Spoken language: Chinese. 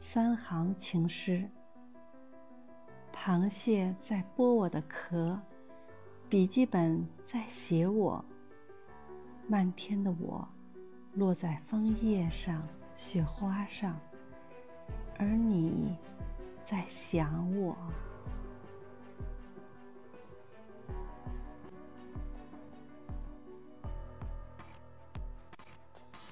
三行情诗。螃蟹在剥我的壳笔记本在写我漫天的我落在枫叶上雪花上而你在想我。